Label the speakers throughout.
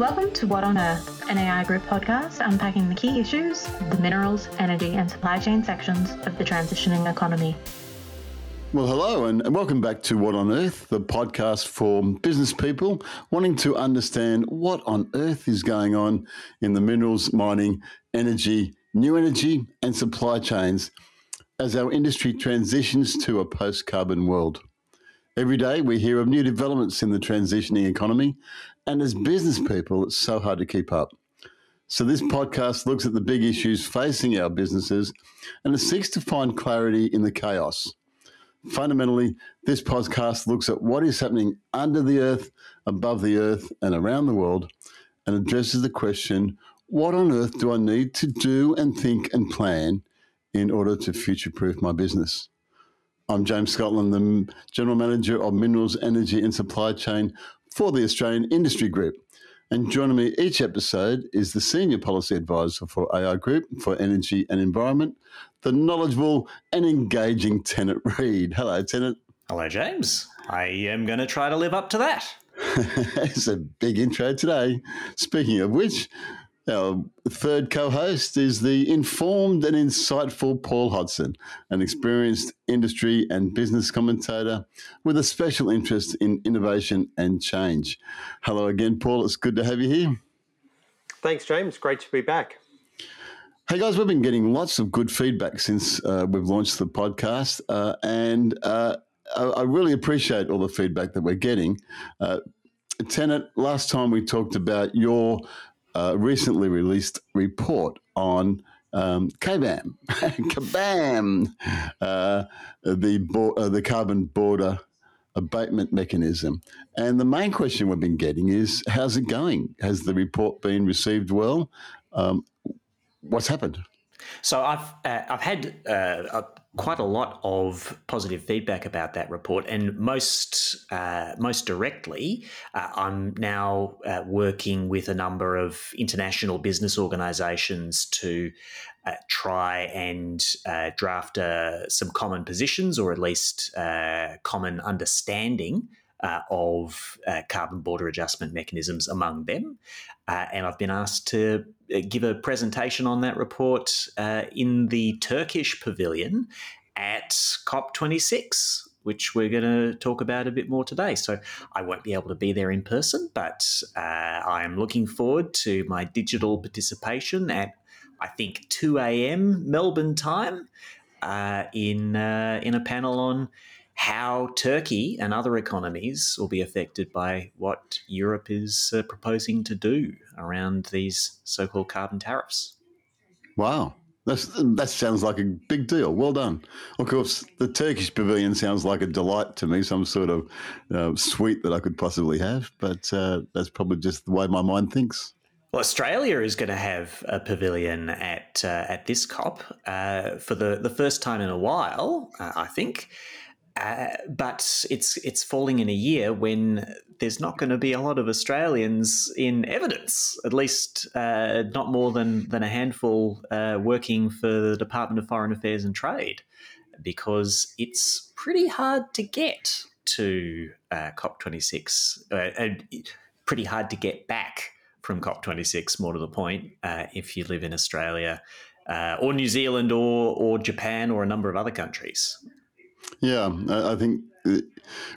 Speaker 1: Welcome to What on Earth, an AI Group podcast unpacking the key issues, the minerals, energy, and supply chain sections of the transitioning economy.
Speaker 2: Well, hello, and welcome back to What on Earth, the podcast for business people wanting to understand what on earth is going on in the minerals, mining, energy, new energy, and supply chains as our industry transitions to a post carbon world. Every day we hear of new developments in the transitioning economy, and as business people, it's so hard to keep up. So, this podcast looks at the big issues facing our businesses and it seeks to find clarity in the chaos. Fundamentally, this podcast looks at what is happening under the earth, above the earth, and around the world, and addresses the question what on earth do I need to do and think and plan in order to future proof my business? I'm James Scotland, the General Manager of Minerals, Energy and Supply Chain for the Australian Industry Group. And joining me each episode is the Senior Policy Advisor for AI Group for Energy and Environment, the knowledgeable and engaging Tennant Reed. Hello, Tennant.
Speaker 3: Hello, James. I am going to try to live up to that.
Speaker 2: it's a big intro today. Speaking of which, our third co host is the informed and insightful Paul Hodson, an experienced industry and business commentator with a special interest in innovation and change. Hello again, Paul. It's good to have you here.
Speaker 4: Thanks, James. Great to be back.
Speaker 2: Hey guys, we've been getting lots of good feedback since uh, we've launched the podcast, uh, and uh, I, I, really appreciate all the feedback that we're getting. Uh, Tennant, last time we talked about your uh, recently released report on um, CBAM, CBAM, uh, the bo- uh, the carbon border abatement mechanism. And the main question we've been getting is, how's it going? Has the report been received well? Um, what's happened?
Speaker 3: So I've uh, I've had uh, quite a lot of positive feedback about that report, and most uh, most directly, uh, I'm now uh, working with a number of international business organisations to uh, try and draft some common positions, or at least a common understanding uh, of uh, carbon border adjustment mechanisms among them. Uh, and I've been asked to uh, give a presentation on that report uh, in the Turkish pavilion at COP26. Which we're going to talk about a bit more today. So I won't be able to be there in person, but uh, I am looking forward to my digital participation at I think 2 a.m. Melbourne time in in a panel on how Turkey and other economies will be affected by what Europe is uh, proposing to do around these so called carbon tariffs.
Speaker 2: Wow. That's, that sounds like a big deal. Well done. Of course, the Turkish pavilion sounds like a delight to me, some sort of uh, sweet that I could possibly have, but uh, that's probably just the way my mind thinks.
Speaker 3: Well, Australia is going to have a pavilion at uh, at this COP uh, for the, the first time in a while, uh, I think. Uh, but it's it's falling in a year when there's not going to be a lot of Australians in evidence, at least uh, not more than than a handful uh, working for the Department of Foreign Affairs and Trade, because it's pretty hard to get to uh, COP26 uh, pretty hard to get back from COP26. More to the point, if you live in Australia. or New Zealand, or or Japan, or a number of other countries.
Speaker 2: Yeah, I think uh,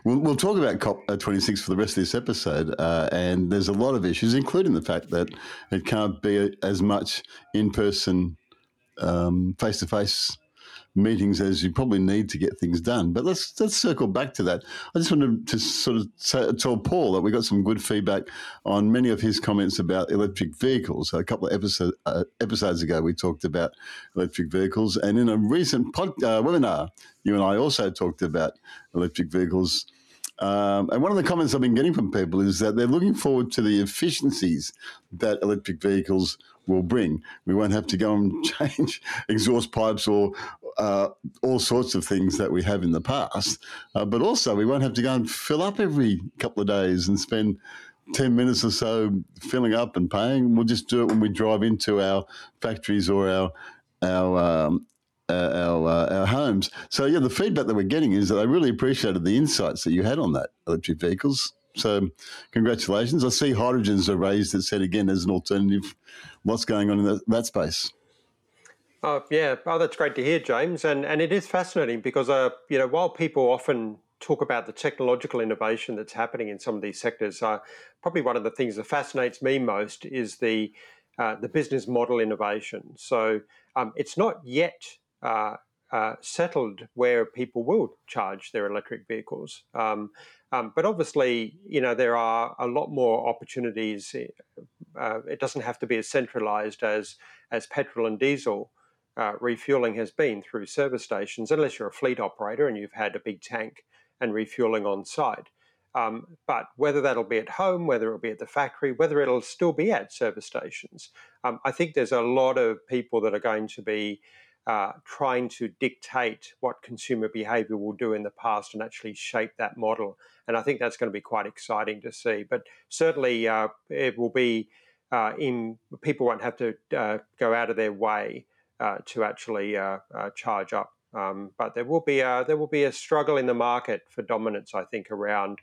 Speaker 2: we'll, we'll talk about COP26 for the rest of this episode. Uh, and there's a lot of issues, including the fact that it can't be as much in person, face to face meetings as you probably need to get things done. But let's let's circle back to that. I just wanted to sort of tell Paul that we got some good feedback on many of his comments about electric vehicles. A couple of episode, uh, episodes ago, we talked about electric vehicles, and in a recent pod, uh, webinar, you and I also talked about electric vehicles. Um, and one of the comments I've been getting from people is that they're looking forward to the efficiencies that electric vehicles will bring. We won't have to go and change exhaust pipes or uh, all sorts of things that we have in the past, uh, but also we won't have to go and fill up every couple of days and spend 10 minutes or so filling up and paying. We'll just do it when we drive into our factories or our our um, our, uh, our homes. So yeah, the feedback that we're getting is that I really appreciated the insights that you had on that electric vehicles. So, congratulations. I see hydrogens are raised, it said again, as an alternative. What's going on in that, that space?
Speaker 4: Oh, yeah. Oh, that's great to hear, James. And, and it is fascinating because, uh, you know, while people often talk about the technological innovation that's happening in some of these sectors, uh, probably one of the things that fascinates me most is the, uh, the business model innovation. So um, it's not yet uh, uh, settled where people will charge their electric vehicles. Um, um, but obviously, you know, there are a lot more opportunities. Uh, it doesn't have to be as centralized as, as petrol and diesel uh, refueling has been through service stations, unless you're a fleet operator and you've had a big tank and refueling on site. Um, but whether that'll be at home, whether it'll be at the factory, whether it'll still be at service stations, um, I think there's a lot of people that are going to be uh, trying to dictate what consumer behavior will do in the past and actually shape that model. And I think that's going to be quite exciting to see. But certainly, uh, it will be uh, in people won't have to uh, go out of their way uh, to actually charge up. Um, but there will be a, there will be a struggle in the market for dominance, I think, around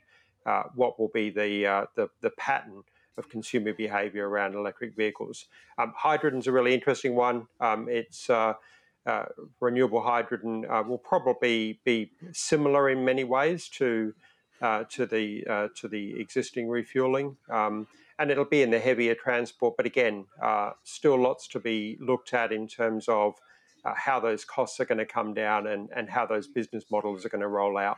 Speaker 4: what will be the, the the pattern of consumer behavior around electric vehicles. Um, hydrogen's a really interesting one. Um, it's uh, renewable hydrogen uh, will probably be similar in many ways to uh, to the uh, to the existing refueling, um, and it'll be in the heavier transport. But again, uh, still lots to be looked at in terms of uh, how those costs are going to come down and, and how those business models are going to roll out.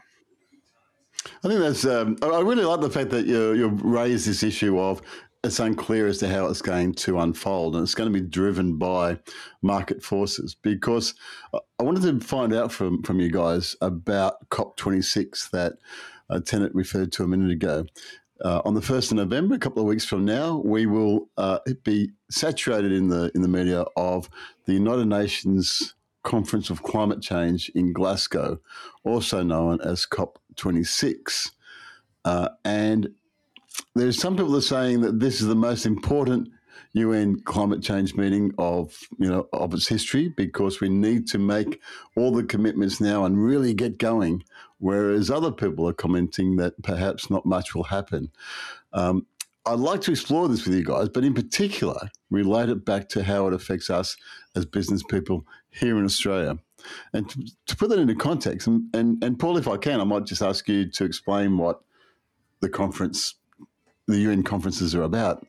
Speaker 2: I think that's. Um, I really like the fact that you you raised this issue of it's unclear as to how it's going to unfold, and it's going to be driven by market forces. Because I wanted to find out from from you guys about COP26 that uh, Tennant referred to a minute ago. Uh, on the first of November, a couple of weeks from now, we will uh, be saturated in the in the media of the United Nations Conference of Climate Change in Glasgow, also known as COP26, uh, and there's some people are saying that this is the most important UN climate change meeting of you know of its history because we need to make all the commitments now and really get going. Whereas other people are commenting that perhaps not much will happen. Um, I'd like to explore this with you guys, but in particular, relate it back to how it affects us as business people here in Australia. And to, to put that into context, and, and, and Paul, if I can, I might just ask you to explain what the conference the UN conferences are about.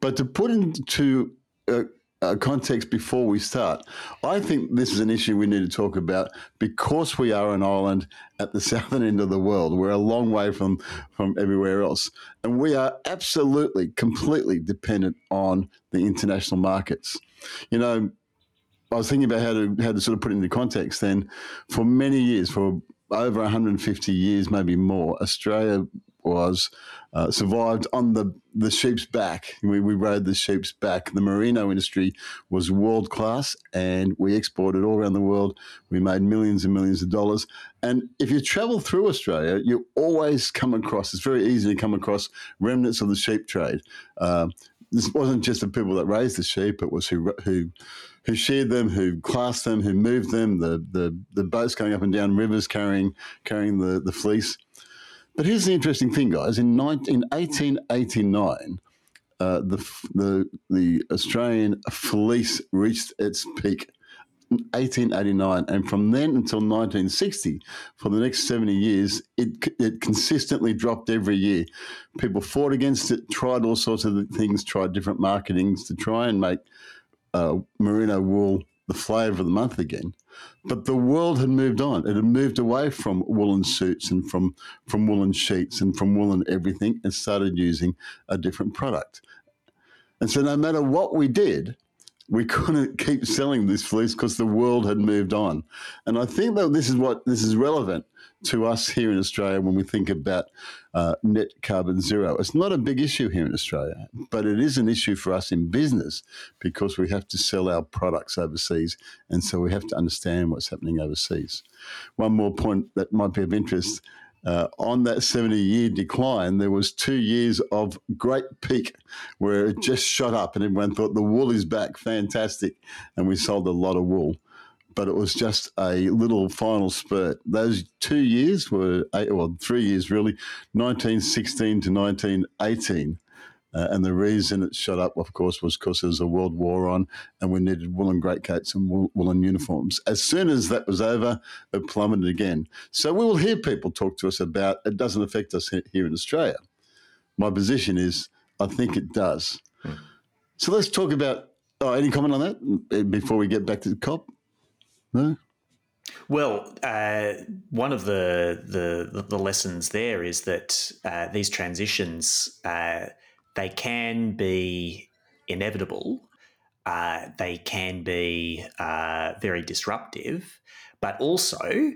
Speaker 2: But to put into a, a, context before we start, I think this is an issue we need to talk about because we are an island at the southern end of the world. We're a long way from, from everywhere else. And we are absolutely, completely dependent on the international markets. You know, I was thinking about how to how to sort of put it into context. Then, for many years, for over 150 years, maybe more, Australia was uh, survived on the, the sheep's back. We, we rode the sheep's back. The merino industry was world class and we exported all around the world. We made millions and millions of dollars. And if you travel through Australia, you always come across, it's very easy to come across remnants of the sheep trade. Uh, this wasn't just the people that raised the sheep, it was who, who who sheared them, who classed them, who moved them, the, the, the boats going up and down rivers carrying carrying the, the fleece. But here's the interesting thing, guys. In, 19, in 1889, uh, the, the, the Australian fleece reached its peak. 1889, and from then until 1960, for the next 70 years, it, it consistently dropped every year. People fought against it, tried all sorts of things, tried different marketings to try and make uh, merino wool the flavour of the month again. But the world had moved on. It had moved away from woolen suits and from, from woolen sheets and from woolen everything and started using a different product. And so, no matter what we did, we couldn't keep selling this fleece because the world had moved on. And I think that this is what this is relevant to us here in Australia when we think about uh, net carbon zero. It's not a big issue here in Australia, but it is an issue for us in business because we have to sell our products overseas. And so we have to understand what's happening overseas. One more point that might be of interest. Uh, on that 70 year decline, there was two years of great peak where it just shot up and everyone thought the wool is back, fantastic. And we sold a lot of wool. but it was just a little final spurt. Those two years were, eight, well, three years really, 1916 to 1918. Uh, and the reason it shot up, of course, was because there was a world war on and we needed woolen greatcoats and woolen uniforms. As soon as that was over, it plummeted again. So we will hear people talk to us about it doesn't affect us here in Australia. My position is I think it does. Hmm. So let's talk about. Oh, any comment on that before we get back to the COP? No.
Speaker 3: Well, uh, one of the, the, the lessons there is that uh, these transitions uh, they can be inevitable. Uh, they can be uh, very disruptive, but also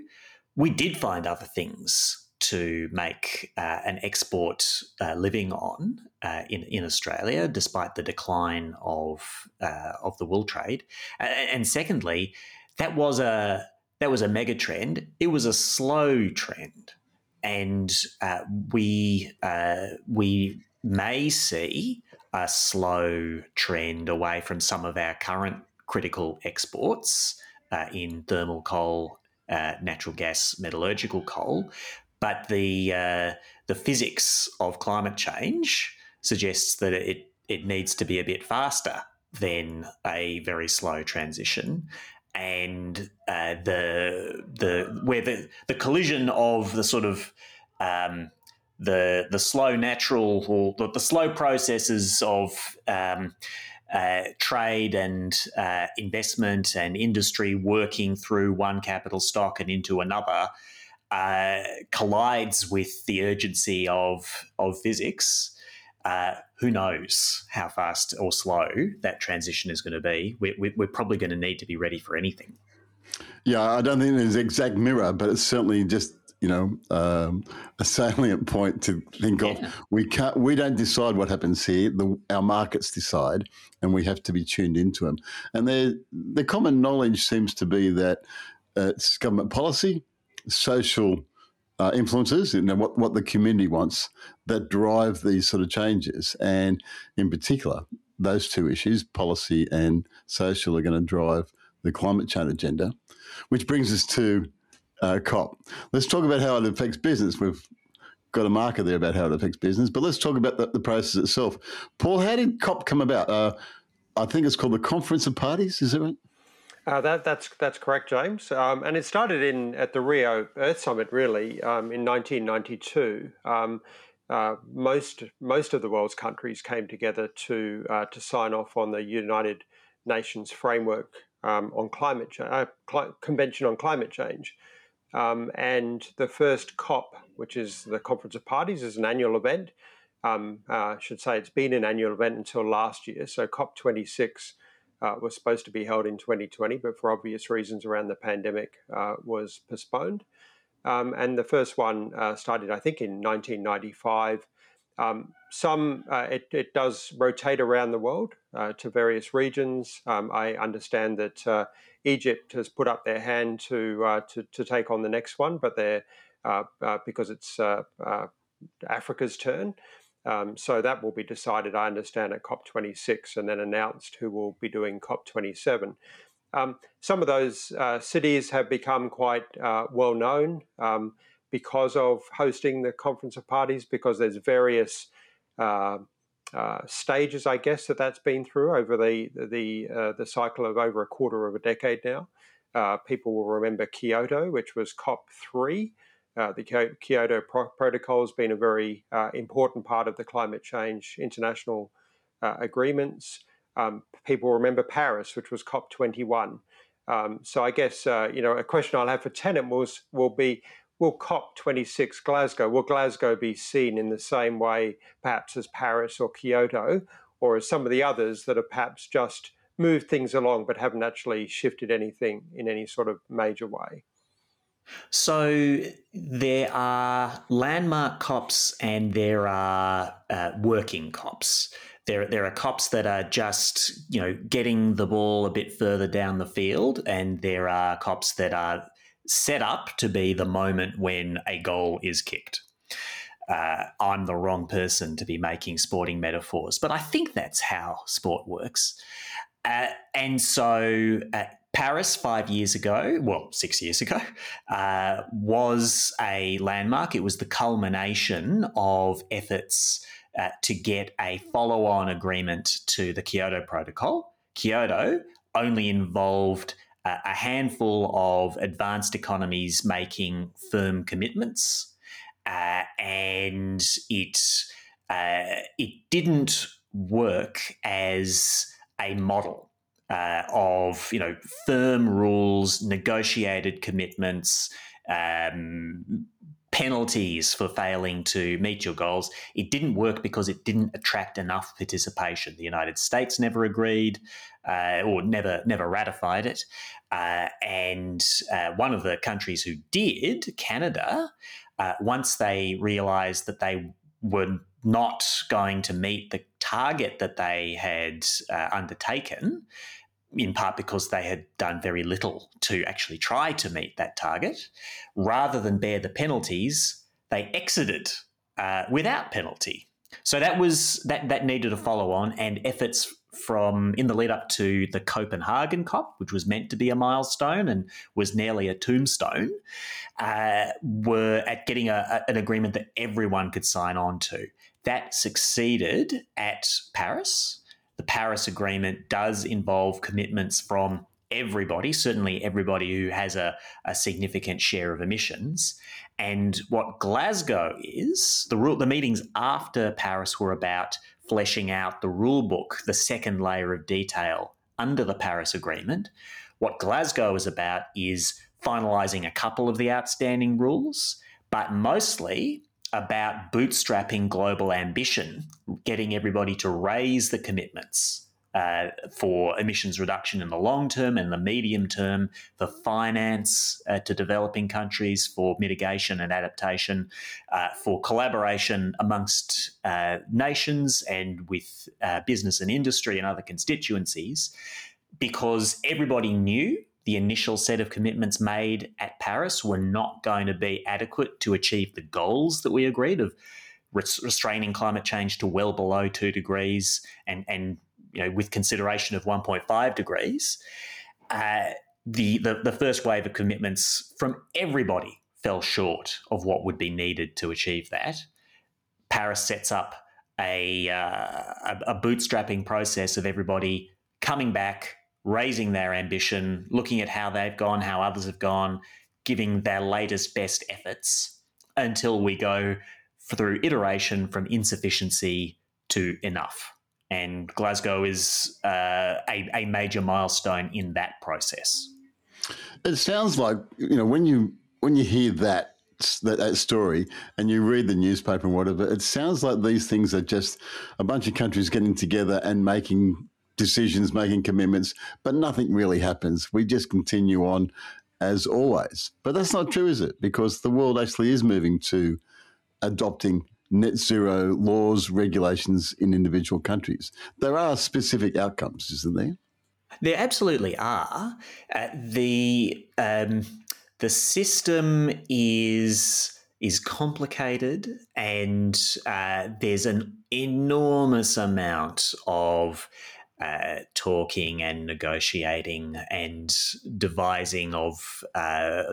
Speaker 3: we did find other things to make uh, an export uh, living on uh, in in Australia, despite the decline of uh, of the wool trade. And secondly, that was a that was a mega trend. It was a slow trend, and we we may see a slow trend away from some of our current critical exports in thermal coal uh, natural gas metallurgical coal, but the uh, the physics of climate change suggests that it it needs to be a bit faster than a very slow transition. And uh, the the where the, the collision of the sort of um, the the slow natural or the, the slow processes of um, uh, trade and uh, investment and industry working through one capital stock and into another uh, collides with the urgency of of physics, uh, who knows how fast or slow that transition is going to be? We're, we're probably going to need to be ready for anything.
Speaker 2: Yeah, I don't think there's exact mirror, but it's certainly just you know um, a salient point to think yeah. of. We can't, we don't decide what happens here. The, our markets decide, and we have to be tuned into them. And the common knowledge seems to be that uh, it's government policy social uh, influences, you know, what, what the community wants that drive these sort of changes. And in particular, those two issues, policy and social, are going to drive the climate change agenda, which brings us to uh, COP. Let's talk about how it affects business. We've got a marker there about how it affects business, but let's talk about the, the process itself. Paul, how did COP come about? Uh, I think it's called the Conference of Parties, is that right?
Speaker 4: Uh, that, that's that's correct, James. Um, and it started in at the Rio Earth Summit, really, um, in 1992. Um, uh, most most of the world's countries came together to uh, to sign off on the United Nations framework um, on climate change, uh, convention on climate change. Um, and the first COP, which is the Conference of Parties, is an annual event. Um, uh, I should say it's been an annual event until last year. So COP 26 uh, was supposed to be held in 2020, but for obvious reasons around the pandemic, uh, was postponed. Um, and the first one uh, started, I think, in 1995. Um, some uh, it, it, does rotate around the world uh, to various regions. Um, I understand that uh, Egypt has put up their hand to to, to, take on the next one, but they're because it's Africa's turn. Um, so that will be decided, I understand, at COP26 and then announced who will be doing COP27. Um, some of those uh, cities have become quite uh, well known um, because of hosting the Conference of Parties, because there's various uh, stages, I guess, that that's been through over the the uh, the cycle of over a quarter of a decade now. Uh, people will remember Kyoto, which was COP three. Uh, the Kyoto Pro- Protocol has been a very uh, important part of the climate change international agreements. Um, people remember Paris, which was COP21. Um, so I guess you know a question I'll have for Tennant was will be will COP26 Glasgow will Glasgow be seen in the same way perhaps as Paris or Kyoto, or as some of the others that have perhaps just moved things along but haven't actually shifted anything in any sort of major way?
Speaker 3: So there are landmark COPs and there are uh, working COPs. There, there are COPs that are just you know getting the ball a bit further down the field, and there are COPs that are set up to be the moment when a goal is kicked. Uh, I'm the wrong person to be making sporting metaphors, but I think that's how sport works. Uh, and so uh, Paris, five years ago, well, six years ago, uh, was a landmark. It was the culmination of efforts uh, to get a follow on agreement to the Kyoto Protocol. Kyoto only involved a handful of advanced economies making firm commitments, uh, and it uh, it didn't work as a model uh, of you know firm rules, negotiated commitments, um, penalties for failing to meet your goals. It didn't work because it didn't attract enough participation. The United States never agreed uh, or never never ratified it, uh, and uh, one of the countries who did, Canada, uh, once they realised that they were not going to meet the target that they had uh, undertaken, in part because they had done very little to actually try to meet that target. Rather than bear the penalties, they exited uh, without penalty. So that was that that needed a follow on and efforts from in the lead up to the Copenhagen COP, which was meant to be a milestone and was nearly a tombstone, uh, were at getting a, a, an agreement that everyone could sign on to. That succeeded at Paris the Paris Agreement does involve commitments from everybody, certainly everybody who has a, a significant share of emissions. And what Glasgow is, the rule, the meetings after Paris were about fleshing out the rule book, the second layer of detail under the Paris Agreement. What Glasgow is about is finalising a couple of the outstanding rules, but mostly about bootstrapping global ambition, getting everybody to raise the commitments uh, for emissions reduction in the long term and the medium term, for finance uh, to developing countries, for mitigation and adaptation, uh, for collaboration amongst uh, nations and with uh, business and industry and other constituencies, because everybody knew the initial set of commitments made at Paris were not going to be adequate to achieve the goals that we agreed of restraining climate change to well below two degrees and, and you know, with consideration of 1.5 degrees. Uh, the, the, the first wave of commitments from everybody fell short of what would be needed to achieve that. Paris sets up a, uh, a, a bootstrapping process of everybody coming back raising their ambition, looking at how they've gone, how others have gone, giving their latest best efforts until we go through iteration from insufficiency to enough. And Glasgow is uh, a, a major milestone in that process.
Speaker 2: It sounds like you know when you when you hear that that, that story and you read the newspaper and whatever, it sounds like these things are just a bunch of countries getting together and making decisions, making commitments, but nothing really happens. We just continue on as always. But that's not true, is it? Because the world actually is moving to adopting net zero laws, regulations in individual countries. There are specific outcomes, isn't there?
Speaker 3: There absolutely are. Uh, the um, the system is is complicated, and uh, there's an enormous amount of uh, talking and negotiating and devising of uh,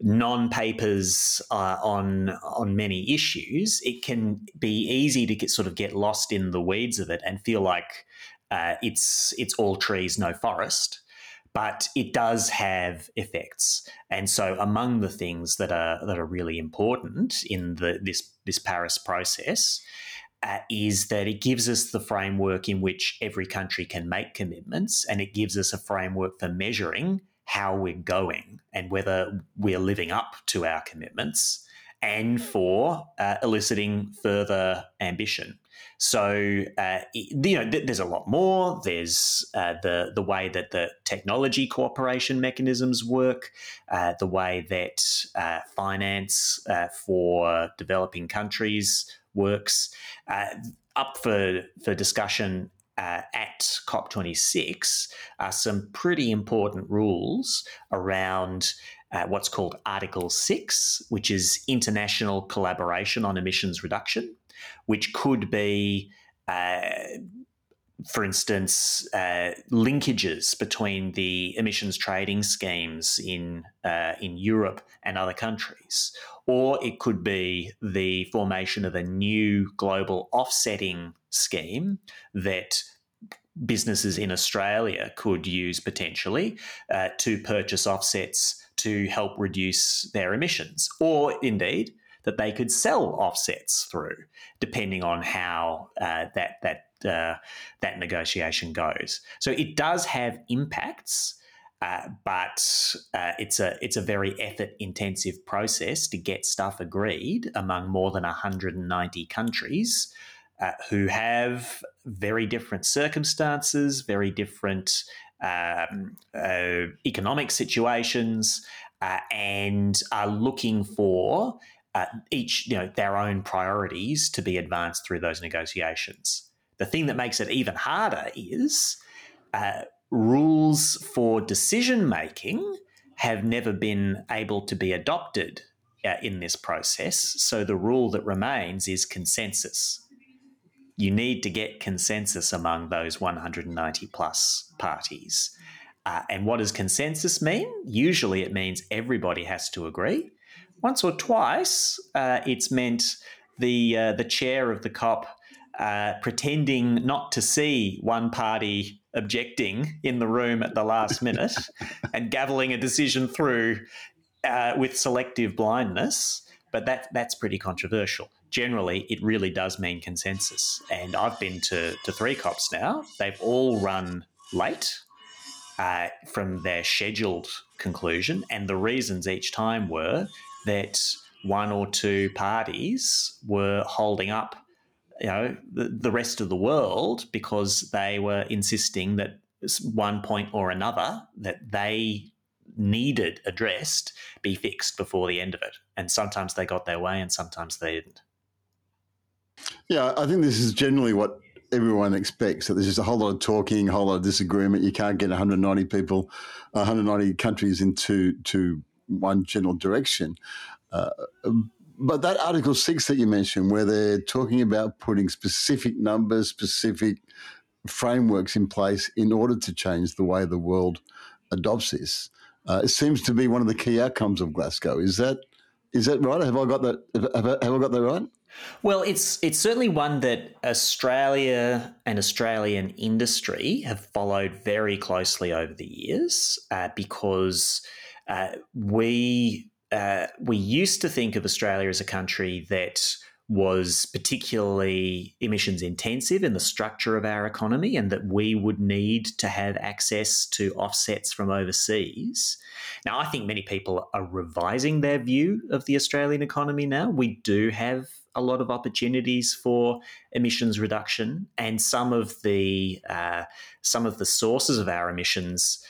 Speaker 3: non-papers uh, on on many issues, it can be easy to get sort of get lost in the weeds of it and feel like uh, it's it's all trees, no forest. But it does have effects, and so among the things that are that are really important in the this this Paris process uh, is that it gives us the framework in which every country can make commitments and it gives us a framework for measuring how we're going and whether we're living up to our commitments and for uh, eliciting further ambition. So uh, you know, th- there's a lot more. There's uh, the the way that the technology cooperation mechanisms work, uh, the way that uh, finance uh, for developing countries works. Uh, up for, for discussion uh, at COP26 are some pretty important rules around uh, what's called Article 6, which is international collaboration on emissions reduction, which could be uh, for instance, uh, linkages between the emissions trading schemes in uh, in Europe and other countries, or it could be the formation of a new global offsetting scheme that businesses in Australia could use potentially uh, to purchase offsets to help reduce their emissions, or indeed that they could sell offsets through, depending on how uh, that that uh, that negotiation goes. So it does have impacts. Uh, but uh, it's a it's a very effort intensive process to get stuff agreed among more than 190 countries uh, who have very different circumstances, very different um, uh, economic situations, uh, and are looking for each, you know, their own priorities to be advanced through those negotiations. The thing that makes it even harder is uh, rules for decision making have never been able to be adopted uh, in this process. So the rule that remains is consensus. You need to get consensus among those 190 plus parties. Uh, and what does consensus mean? Usually it means everybody has to agree once or twice, uh, it's meant the uh, the chair of the COP uh, pretending not to see one party objecting in the room at the last minute and gaveling a decision through uh, with selective blindness. But that that's pretty controversial. Generally, it really does mean consensus. And I've been to, to three COPs now. They've all run late uh, from their scheduled conclusion, and the reasons each time were that one or two parties were holding up you know the, the rest of the world because they were insisting that one point or another that they needed addressed be fixed before the end of it. And sometimes they got their way and sometimes they didn't.
Speaker 2: Yeah i think this is generally what everyone expects that there's just a whole lot of talking a whole lot of disagreement. You can't get 190 people 190 countries into to one general direction. Uh, but that Article 6 that you mentioned, where they're talking about putting specific numbers, specific frameworks in place in order to change the way the world adopts this, uh, it seems to be one of the key outcomes of Glasgow. Is that is that right? Have I got that? Have I, got that right?
Speaker 3: Well, it's it's certainly one that Australia and Australian industry have followed very closely over the years uh, because uh, we uh, we used to think of Australia as a country that was particularly emissions intensive in the structure of our economy, and that we would need to have access to offsets from overseas. Now, I think many people are revising their view of the Australian economy now. We do have a lot of opportunities for emissions reduction, and some of the uh, some of the sources of our emissions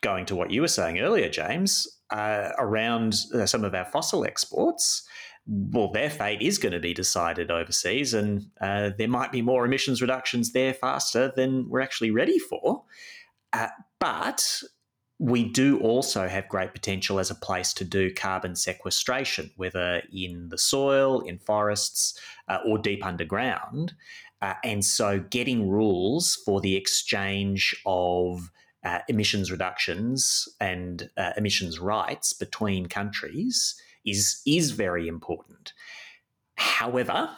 Speaker 3: going to what you were saying earlier, James, uh, around uh, some of our fossil exports, well, their fate is going to be decided overseas, and uh, there might be more emissions reductions there faster than we're actually ready for. Uh, but we do also have great potential as a place to do carbon sequestration, whether in the soil, in forests, uh, or deep underground. Uh, and so, getting rules for the exchange of uh, emissions reductions and uh, emissions rights between countries is is very important. However,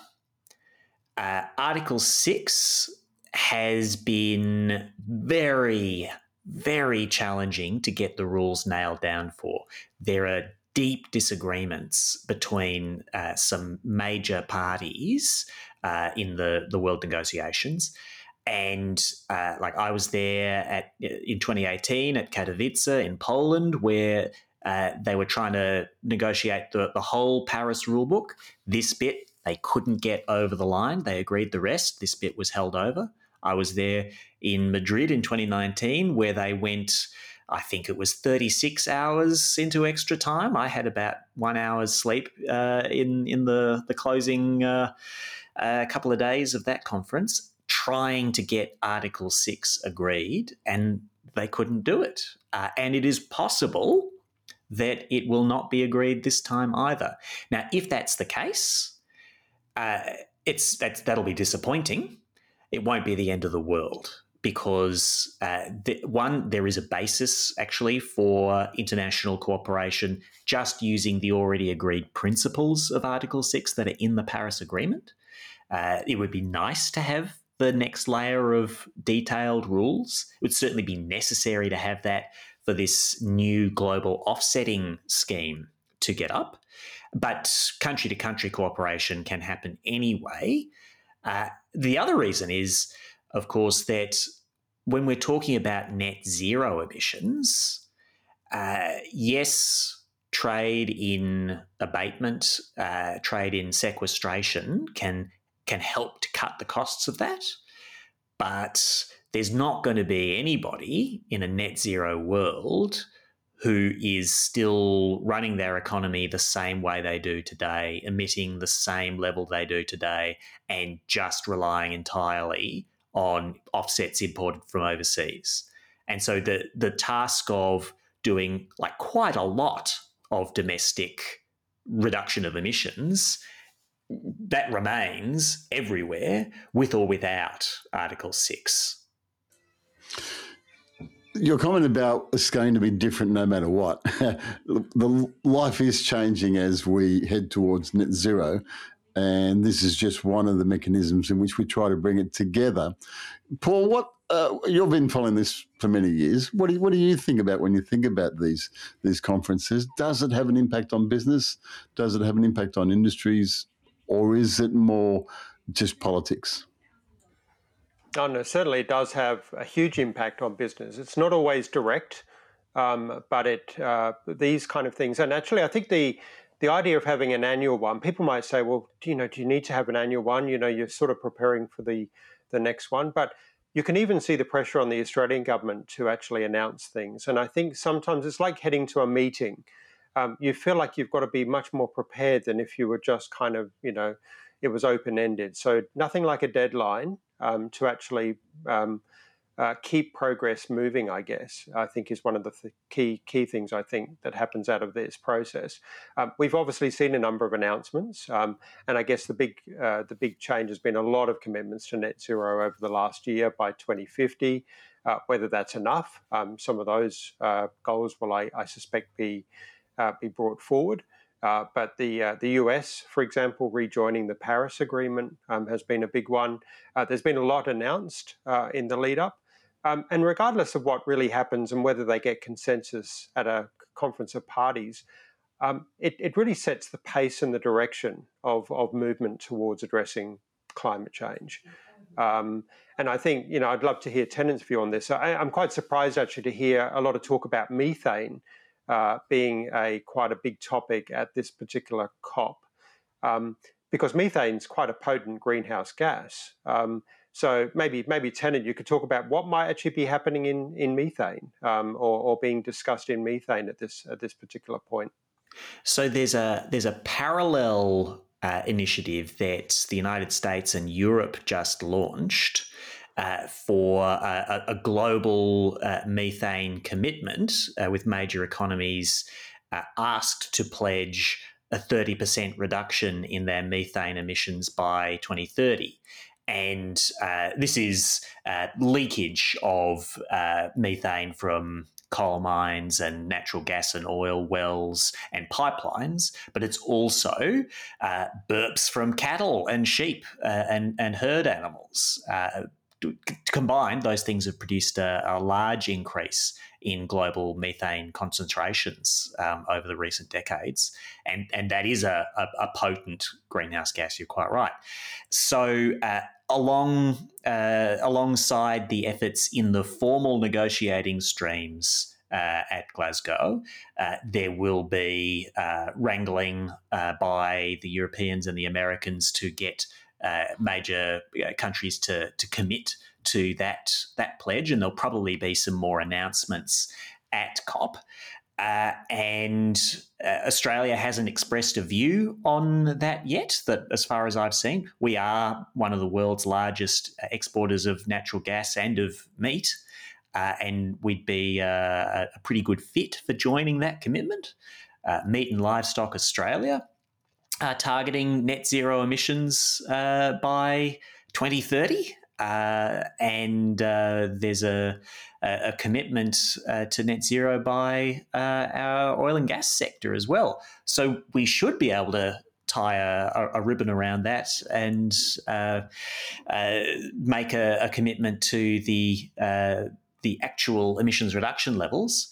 Speaker 3: uh, Article Six has been very very challenging to get the rules nailed down for. There are deep disagreements between uh, some major parties uh, in the, the world negotiations and uh, like I was there at in 2018 at Katowice in Poland, where uh, they were trying to negotiate the, the whole Paris rulebook. This bit they couldn't get over the line. They agreed the rest. This bit was held over. I was there in Madrid in 2019, where they went. I think it was 36 hours into extra time. I had about one hour's sleep uh, in in the the closing uh, uh, couple of days of that conference trying to get Article 6 agreed, and they couldn't do it. Uh, and it is possible that it will not be agreed this time either. Now, if that's the case, uh, it's that's, that'll be disappointing. it won't be the end of the world because uh, the, one, there is a basis actually for international cooperation just using the already agreed principles of Article 6 that are in the Paris Agreement. Uh, it would be nice to have the next layer of detailed rules. It would certainly be necessary to have that for this new global offsetting scheme to get up. But country to country cooperation can happen anyway. Uh, the other reason is, of course, that when we're talking about net zero emissions, uh, yes, trade in abatement, uh, trade in sequestration can can help to cut the costs of that, but there's not going to be anybody in a net zero world who is still running their economy the same way they do today, emitting the same level they do today, and just relying entirely on offsets imported from overseas. And so the the task of doing like quite a lot of domestic reduction of emissions that remains everywhere with or without Article 6
Speaker 2: your comment about it's going to be different no matter what. the life is changing as we head towards net zero, and this is just one of the mechanisms in which we try to bring it together. Paul, what uh, you've been following this for many years. What do you, what do you think about when you think about these these conferences? Does it have an impact on business? Does it have an impact on industries, or is it more just politics?
Speaker 4: Oh, no, certainly it does have a huge impact on business. It's not always direct, um, but it uh, these kind of things. And actually, I think the the idea of having an annual one, people might say, well, do you know, do you need to have an annual one? You know, you're sort of preparing for the the next one, but you can even see the pressure on the Australian government to actually announce things. And I think sometimes it's like heading to a meeting. Um, you feel like you've got to be much more prepared than if you were just kind of, you know, it was open ended. So nothing like a deadline um, to actually um, uh, keep progress moving. I guess I think is one of the th- key key things I think that happens out of this process. Um, we've obviously seen a number of announcements, um, and I guess the big uh, the big change has been a lot of commitments to net zero over the last year by 2050. Uh, whether that's enough, um, some of those uh, goals will, I, I suspect, be be brought forward. Uh, but the uh, the US, for example, rejoining the Paris Agreement um, has been a big one. Uh, there's been a lot announced uh, in the lead up, um, and regardless of what really happens and whether they get consensus at a conference of parties, um, it, it really sets the pace and the direction of, of movement towards addressing climate change. Um, and I think, you know, I'd love to hear Tennant's view on this. I, I'm quite surprised actually to hear a lot of talk about methane uh, being a quite a big topic at this particular COP, um, because methane is quite a potent greenhouse gas. Um, so maybe maybe Tennant, you could talk about what might actually be happening in in methane um, or, or being discussed in methane at this at this particular point.
Speaker 3: So there's a there's a parallel uh, initiative that the United States and Europe just launched uh, for a, a global uh, methane commitment, uh, with major economies uh, asked to pledge a 30% reduction in their methane emissions by 2030. And uh, this is leakage of methane from coal mines and natural gas and oil wells and pipelines, but it's also uh, burps from cattle and sheep uh, and, and herd animals. Uh, combined, those things have produced a, a large increase in global methane concentrations um, over the recent decades, and and that is a, a, a potent greenhouse gas. You're quite right. So. Uh, along uh, alongside the efforts in the formal negotiating streams uh, at Glasgow, uh, there will be uh, wrangling uh, by the Europeans and the Americans to get uh, major countries to to commit to that that pledge, and there'll probably be some more announcements at COP. Uh, and uh, Australia hasn't expressed a view on that yet. That, as far as I've seen, we are one of the world's largest exporters of natural gas and of meat, uh, and we'd be uh, a pretty good fit for joining that commitment. meat and Livestock Australia uh, targeting net zero emissions uh, by 2030. uh, and uh, there's a, a commitment uh, to net zero by uh, our oil and gas sector as well. So we should be able to tie a, a ribbon around that and make a, a, commitment to the the actual emissions reduction levels.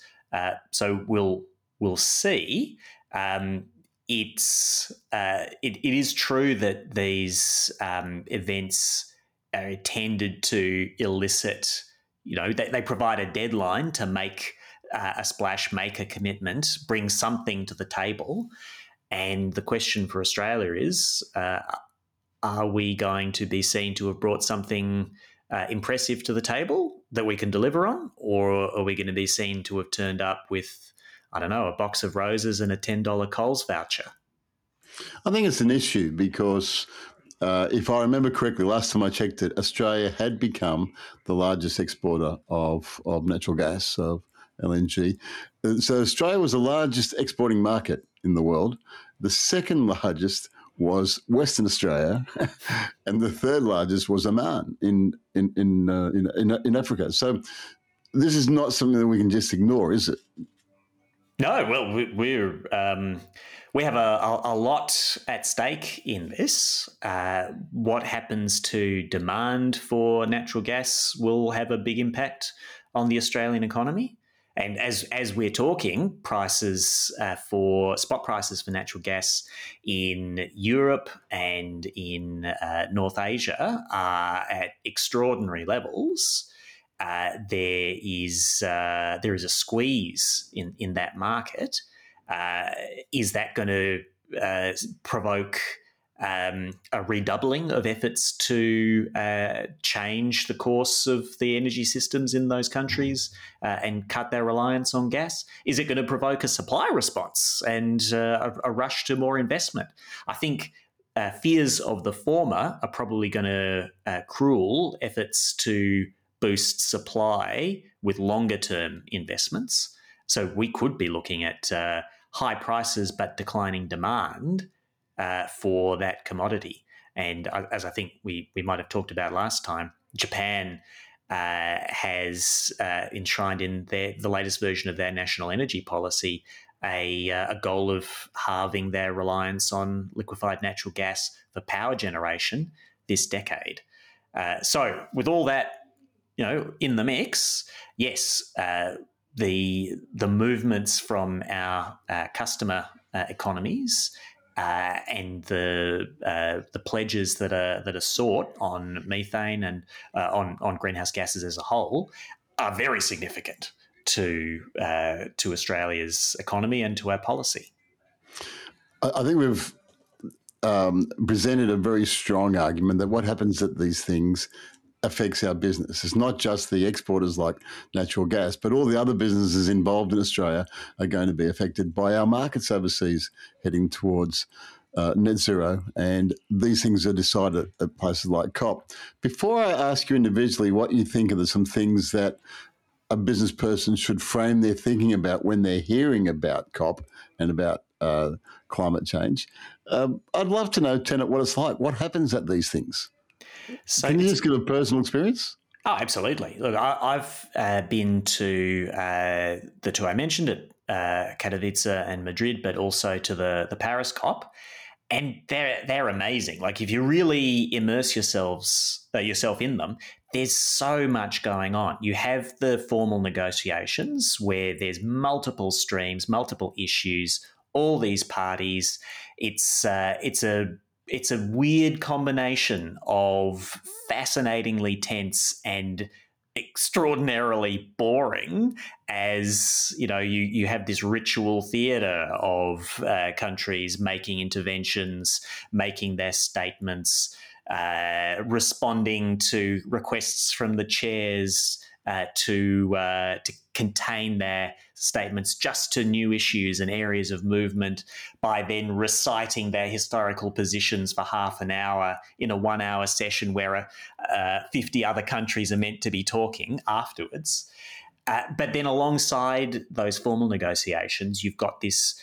Speaker 3: so we'll we'll see. Um, it's it, it is true that these um, events are tended to elicit, you know, they, they provide a deadline to make uh, a splash, make a commitment, bring something to the table. And the question for Australia is uh, are we going to be seen to have brought something uh, impressive to the table that we can deliver on? Or are we going to be seen to have turned up with, I don't know, a box of roses and a $10 Coles voucher?
Speaker 2: I think it's an issue because uh, if I remember correctly, last time I checked it, Australia had become the largest exporter of, of natural gas, of LNG. Uh, so Australia was the largest exporting market in the world. The second largest was Western Australia, and the third largest was Oman in in in, uh, in, in in Africa. So this is not something that we can just ignore, is it?
Speaker 3: No, well, we, are um, we have a, a, a, lot at stake in this. Uh, what happens to demand for natural gas will have a big impact on the Australian economy. And as as we're talking, prices uh, for spot prices for natural gas in Europe and in uh, North Asia are at extraordinary levels. Uh, there is uh, there is a squeeze in in that market uh, is that going to uh, provoke um, a redoubling of efforts to uh, change the course of the energy systems in those countries and cut their reliance on gas? Is it going to provoke a supply response and a, a, rush to more investment? I think. Uh, fears of the former are probably going to uh, cruel efforts to boost supply with longer term investments. So we could be looking at uh, high prices but declining demand uh, for that commodity. And as I think we, we might have talked about last time, Japan uh, has uh, enshrined in their, the latest version of their national energy policy a, uh, a goal of halving their reliance on liquefied natural gas for power generation this decade. Uh, so, with all that, you know, in the mix, yes, uh, the the movements from our uh, customer uh, economies uh, and the uh, the pledges that are that are sought on methane and uh, on on greenhouse gases as a whole are very significant to uh, to Australia's economy and to our policy.
Speaker 2: I think we've um, presented a very strong argument that what happens at these things affects our business. It's not just the exporters like natural gas, but all the other businesses involved in Australia are going to be affected by our markets overseas heading towards uh, net zero. And these things are decided at places like COP. Before I ask you individually what you think of some things that a business person should frame their thinking about when they're hearing about COP and about uh, climate change, um, I'd love to know, Tennant, what it's like. What happens at these things? So Can you just give a personal experience?
Speaker 3: Oh, absolutely. Look, I, have uh, been to uh, the two I mentioned at uh, Katowice and Madrid, but also to the the Paris COP, and they're they're amazing. Like if you really immerse yourselves uh, yourself in them, there's so much going on. You have the formal negotiations where there's multiple streams, multiple issues, all these parties. It's uh, it's a it's a weird combination of fascinatingly tense and extraordinarily boring as you know you you have this ritual theater of uh, countries making interventions making their statements uh, responding to requests from the chairs uh, to uh, to contain their statements just to new issues and areas of movement by then reciting their historical positions for half an hour in a one hour session where uh, 50 other countries are meant to be talking afterwards. Uh, but then alongside those formal negotiations, you've got this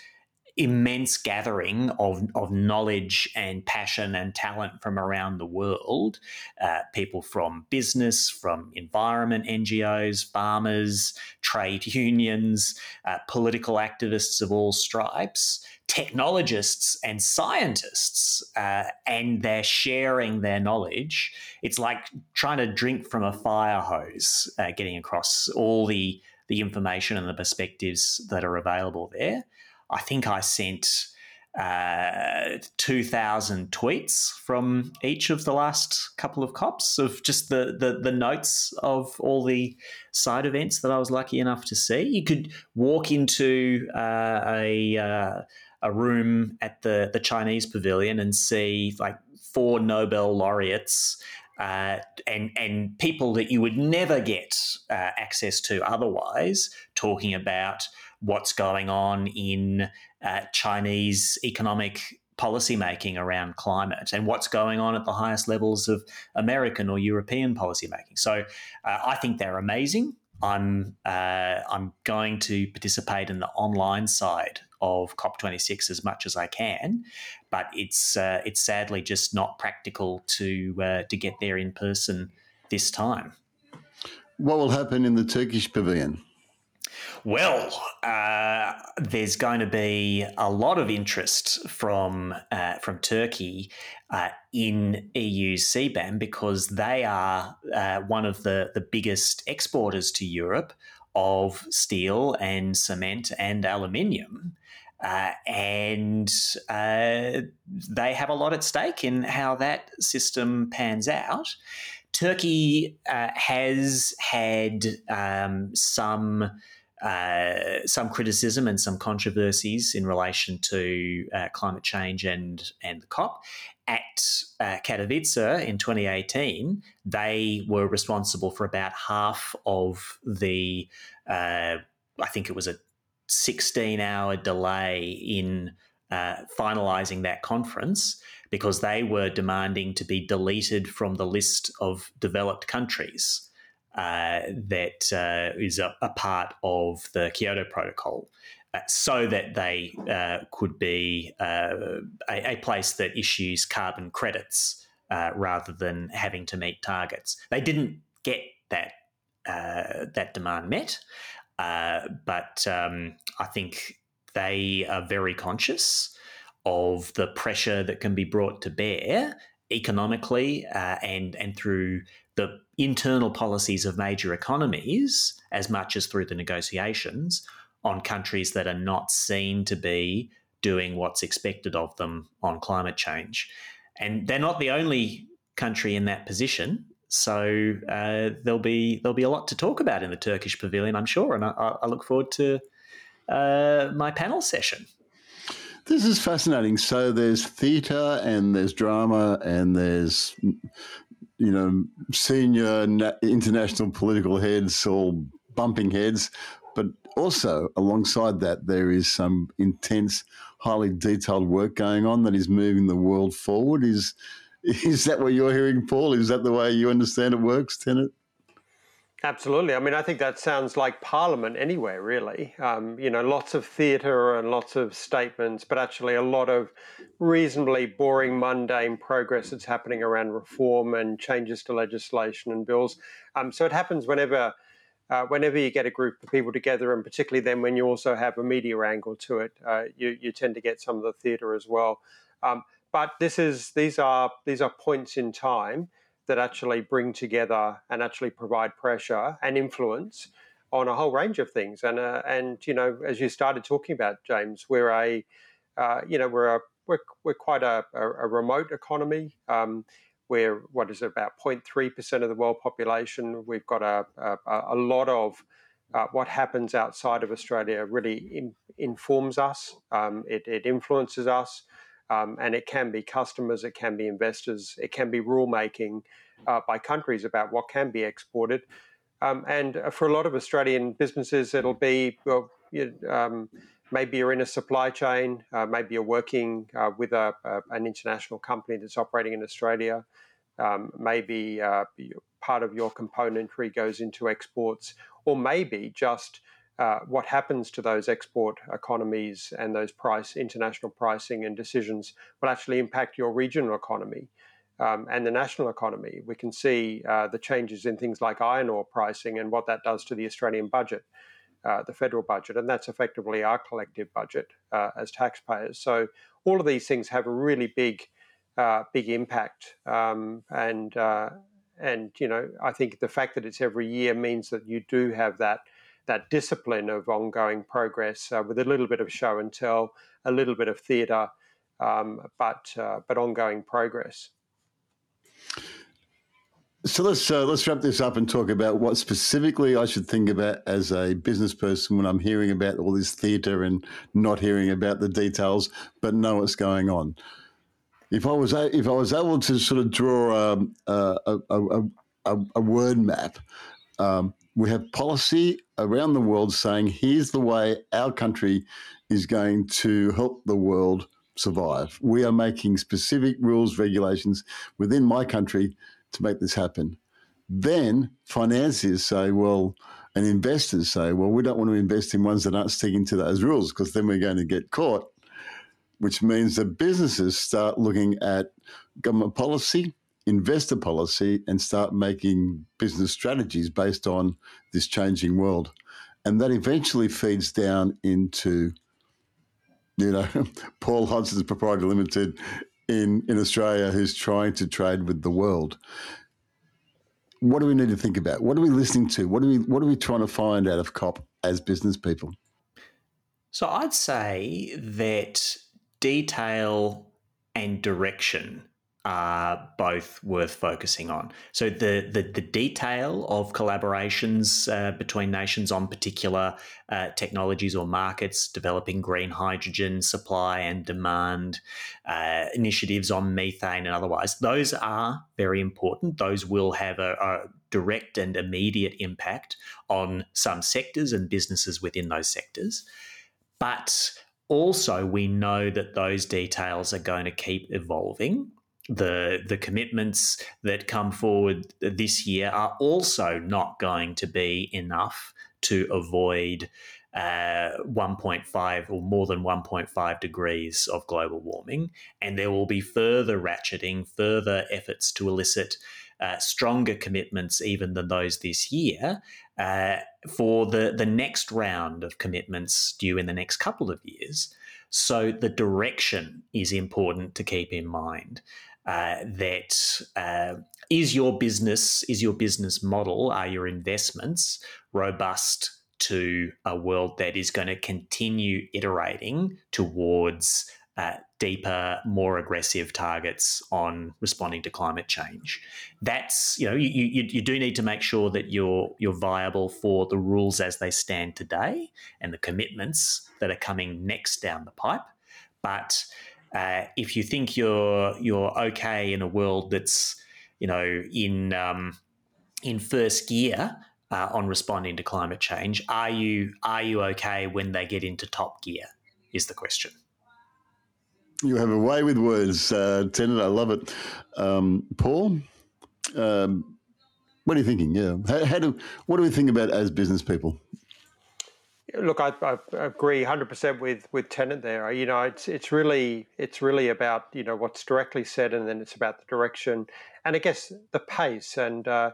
Speaker 3: immense gathering of, of knowledge and passion and talent from around the world. Uh, people from business, from environment NGOs, farmers, trade unions, uh, political activists of all stripes, technologists and scientists, uh, and they're sharing their knowledge. It's like trying to drink from a fire hose, uh, getting across all the the information and the perspectives that are available there. I think I sent uh, 2,000 tweets from each of the last couple of COPs of just the, the, the notes of all the side events that I was lucky enough to see. You could walk into uh, a, uh, a room at the, the Chinese pavilion and see like four Nobel laureates uh, and and people that you would never get uh, access to otherwise, talking about what's going on in uh, Chinese economic policymaking around climate and what's going on at the highest levels of American or European policymaking. So uh, I think they're amazing. I'm uh, I'm going to participate in the online side of COP26 as much as I can, but it's uh, it's sadly just not practical to uh, to get there in person this time.
Speaker 2: What will happen in the Turkish pavilion?
Speaker 3: Well, uh, there's going to be a lot of interest from uh, from Turkey uh, in EU CBAM because they are uh, one of the the biggest exporters to Europe of steel and cement and aluminium. Uh, and uh, they have a lot at stake in how that system pans out. Turkey has had um, some uh, some criticism and some controversies in relation to uh, climate change and and the COP. At uh, Katowice in 2018, they were responsible for about half of the. Uh, I think it was a 16-hour delay in uh, finalising that conference because they were demanding to be deleted from the list of developed countries uh, that uh, is a, a, part of the Kyoto Protocol. Uh, so that they uh, could be uh, a, a, place that issues carbon credits rather than having to meet targets. They didn't get that that demand met, but um, I think they are very conscious of the pressure that can be brought to bear economically uh, and and through the internal policies of major economies as much as through the negotiations on countries that are not seen to be doing what's expected of them on climate change. And they're not the only country in that position. So uh, there'll be there'll be a lot to talk about in the Turkish pavilion, I'm sure, and I, I look forward to uh, my panel session.
Speaker 2: This is fascinating. So there's theatre and there's drama and there's you know, senior na- international political heads all bumping heads, but also alongside that, there is some intense, highly detailed work going on that is moving the world forward. Is is that what you're hearing, Paul? Is that the way you understand it works, Tennant?
Speaker 4: Absolutely. I mean, I think that sounds like Parliament anyway, really. Um, you know, lots of theatre and lots of statements, but actually a lot of reasonably boring, mundane progress that's happening around reform and changes to legislation and bills. Um, so it happens whenever. Uh, whenever you get a group of people together, and particularly then when you also have a media angle to it, uh, you, you tend to get some of the theatre as well. Um, but this is these are these are points in time that actually bring together and actually provide pressure and influence on a whole range of things. And uh, and you know, as you started talking about, James, we're a uh, you know we're a we're, we're quite a, a, a remote economy. Um, we're what is it about 0.3 percent of the world population. We've got a a, a lot of uh, what happens outside of Australia really in, informs us. Um, it, it influences us. Um, and it can be customers, it can be investors, it can be rulemaking uh, by countries about what can be exported. Um, and uh, for a lot of Australian businesses, it'll be well, you, um, maybe you're in a supply chain, uh, maybe you're working uh, with a, a, an international company that's operating in Australia. Um, maybe uh, part of your componentry goes into exports, or maybe just uh, what happens to those export economies and those price international pricing and decisions will actually impact your regional economy um, and the national economy. We can see uh, the changes in things like iron ore pricing and what that does to the Australian budget, uh, the federal budget, and that's effectively our collective budget uh, as taxpayers. So all of these things have a really big, uh, big impact, um, and and you know I think the fact that it's every year means that you do have that that discipline of ongoing progress uh, with a little bit of show and tell, a little bit of theatre, um, but but ongoing progress.
Speaker 2: So let's uh, let's wrap this up and talk about what specifically I should think about as a business person when I'm hearing about all this theatre and not hearing about the details, but know what's going on. If I was a, if I was able to sort of draw um, a, a, a, a, word map, um, we have policy around the world saying here's the way our country is going to help the world survive. We are making specific rules, regulations within my country to make this happen. Then financiers say, well, and investors say, well, we don't want to invest in ones that aren't sticking to those rules because then we're going to get caught, which means that businesses start looking at government policy, investor policy, and start making business strategies based on this changing world. And that eventually feeds down into you know, Paul Hodgson's Proprietary Limited in, in Australia who's trying to trade with the world. What do we need to think about? What are we listening to? What are we what are we trying to find out of COP as business people?
Speaker 3: So I'd say that detail and direction are both worth focusing on. So the the, the detail of collaborations uh, between nations on particular uh, technologies or markets, developing green hydrogen supply and demand, uh, initiatives on methane and otherwise, those are very important. Those will have a, a direct and immediate impact on some sectors and businesses within those sectors, but also we know that those details are going to keep evolving the the commitments that come forward this year are also not going to be enough to avoid uh, 1.5 or more than 1.5 degrees of global warming, and there will be further ratcheting, further efforts to elicit uh, stronger commitments even than those this year uh, for the the next round of commitments due in the next couple of years. So the direction is important to keep in mind uh, that uh, is your business is your business model are your investments robust to a world that is going to continue iterating towards uh, deeper, more aggressive targets on responding to climate change. That's you know you, you, you do need to make sure that you're you're viable for the rules as they stand today and the commitments that are coming next down the pipe, but uh, if you think you're you're okay in a world that's you know in um, in first gear uh, on responding to climate change, are you are you okay when they get into top gear? Is the question.
Speaker 2: You have a way with words, uh, Tennant. I love it, um, Paul. Um, what are you thinking? Yeah, how, how do what do we think about as business people?
Speaker 4: Look, I, I agree 100% with with Tennant there. You know, it's it's really it's really about you know what's directly said, and then it's about the direction, and I guess the pace, and uh,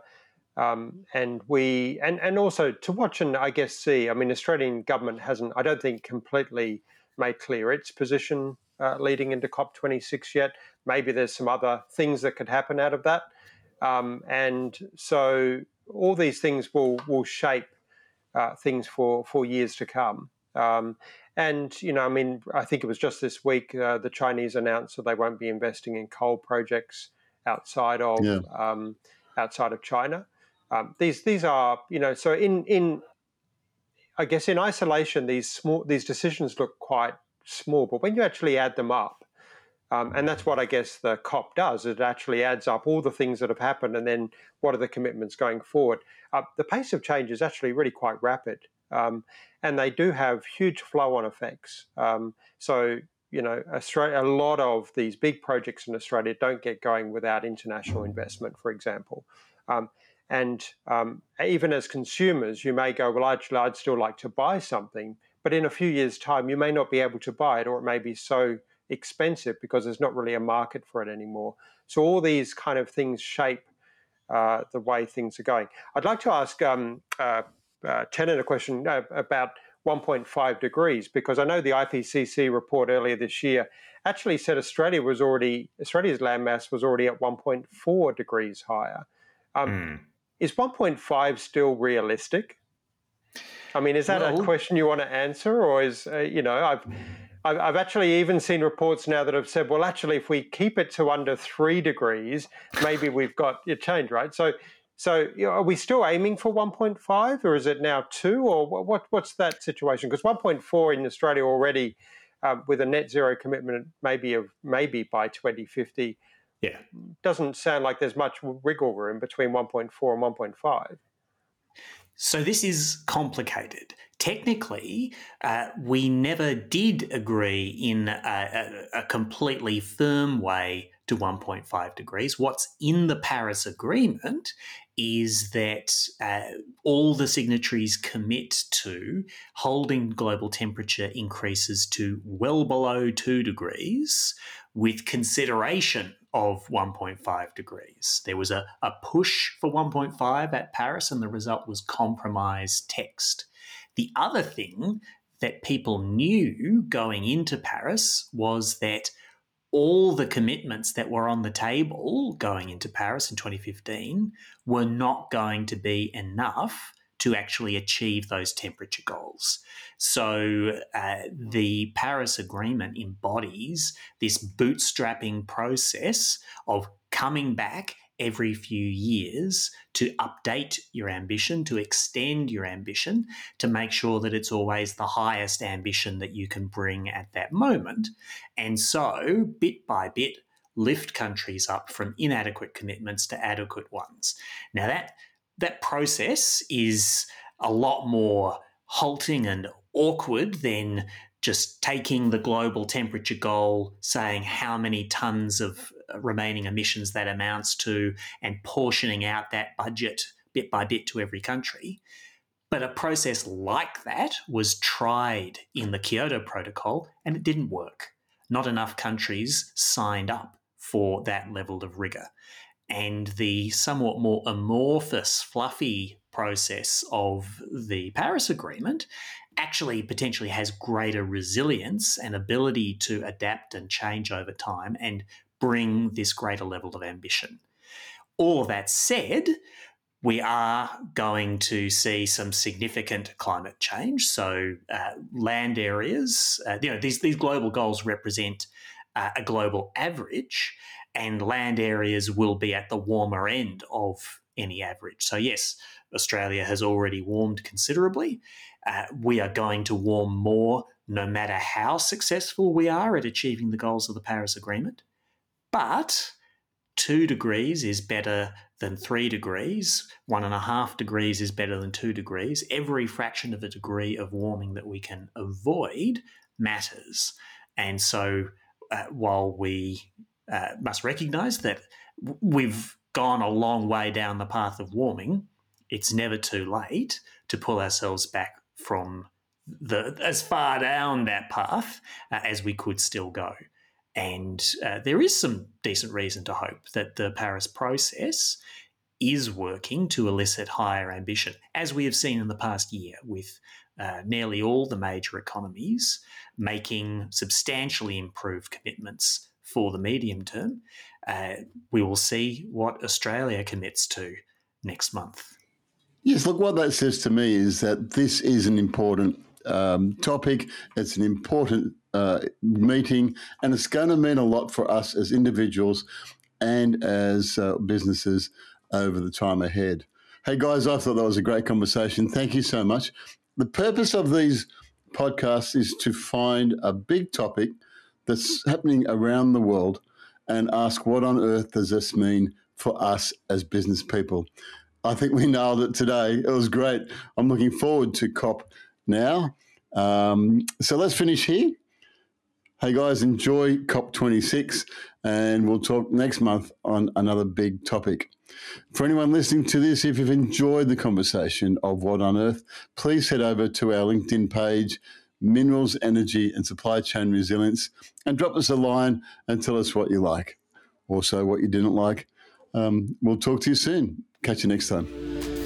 Speaker 4: um, and we and and also to watch and I guess see. I mean, Australian government hasn't, I don't think, completely made clear its position uh, leading into COP26 yet. Maybe there's some other things that could happen out of that, um, and so all these things will will shape uh, things for for years to come. Um, and you know, I mean, I think it was just this week uh, the Chinese announced that they won't be investing in coal projects outside of yeah. um, outside of China. Um, these these are you know so in in I guess in isolation these small these decisions look quite small, but when you actually add them up, um, and that's what I guess the COP does. It actually adds up all the things that have happened and then what are the commitments going forward. Uh, the pace of change is actually really quite rapid. Um, and they do have huge flow on effects. Um, so, you know, Australia, a lot of these big projects in Australia don't get going without international investment, for example. Um, And um, even as consumers, you may go, well, I'd still like to buy something. But in a few years' time, you may not be able to buy it, or it may be so expensive because there's not really a market for it anymore. So all these kind of things shape uh, the way things are going. I'd like to ask um, uh, uh, Tennant a question uh, about 1.5 degrees because I know the IPCC report earlier this year actually said Australia was already Australia's landmass was already at 1.4 degrees higher. Um, mm. Is 1.5 still realistic? I mean, is that well, a question you want to answer, or is uh, you know I've I've actually even seen reports now that have said, well, actually, if we keep it to under three degrees, maybe we've got a change, right? So, so are we still aiming for 1.5, or is it now two, or what? What's that situation? Because 1.4 in Australia already, uh, with a net zero commitment, maybe of maybe by 2050,
Speaker 3: yeah,
Speaker 4: doesn't sound like there's much wiggle room between 1.4 and 1.5.
Speaker 3: So this is complicated. Technically, uh, we never did agree in a, a, a completely firm way to 1.5 degrees. What's in the Paris Agreement is that uh, all the signatories commit to holding global temperature increases to well below 2 degrees with consideration of 1.5 degrees. There was a, a push for 1.5 at Paris, and the result was compromise text. The other thing that people knew going into Paris was that all the commitments that were on the table going into Paris in 2015 were not going to be enough to actually achieve those temperature goals. So uh, the Paris Agreement embodies this bootstrapping process of coming back every few years to update your ambition, to extend your ambition, to make sure that it's always the highest ambition that you can bring at that moment. And so, bit by bit, lift countries up from inadequate commitments to adequate ones. Now, that that process is a lot more halting and awkward than just taking the global temperature goal, saying how many tons of remaining emissions that amounts to, and portioning out that budget bit by bit to every country. But a process like that was tried in the Kyoto Protocol and it didn't work. Not enough countries signed up for that level of rigour and the somewhat more amorphous, fluffy process of the Paris Agreement actually potentially has greater resilience and ability to adapt and change over time and bring this greater level of ambition. All of that said, we are going to see some significant climate change. So, uh, land areas, uh, you know, these, these global goals represent uh, a global average and land areas will be at the warmer end of any average. So, yes, Australia has already warmed considerably. Uh, we are going to warm more no matter how successful we are at achieving the goals of the Paris Agreement. But two degrees is better than three degrees. One and a half degrees is better than two degrees. Every fraction of a degree of warming that we can avoid matters. And so, uh, while we uh, must recognize that we've gone a long way down the path of warming. It's never too late to pull ourselves back from the as far down that path uh, as we could still go. And uh, there is some decent reason to hope that the Paris process is working to elicit higher ambition, as we have seen in the past year with uh, nearly all the major economies making substantially improved commitments for the medium term. Uh, we will see what Australia commits to next month.
Speaker 2: Yes, look, what that says to me is that this is an important um, topic. It's an important uh, meeting, and it's going to mean a lot for us as individuals and as uh, businesses over the time ahead. Hey, guys, I thought that was a great conversation. Thank you so much. The purpose of these podcasts is to find a big topic that's happening around the world and ask what on earth does this mean for us as business people. I think we nailed it today. It was great. I'm looking forward to COP now. Um, so let's finish here. Hey guys, enjoy COP26 and we'll talk next month on another big topic. For anyone listening to this, if you've enjoyed the conversation of What on Earth, please head over to our LinkedIn page, Minerals, Energy and Supply Chain Resilience, and drop us a line and tell us what you like. Also, what you didn't like. Um, we'll talk to you soon. Catch you next time.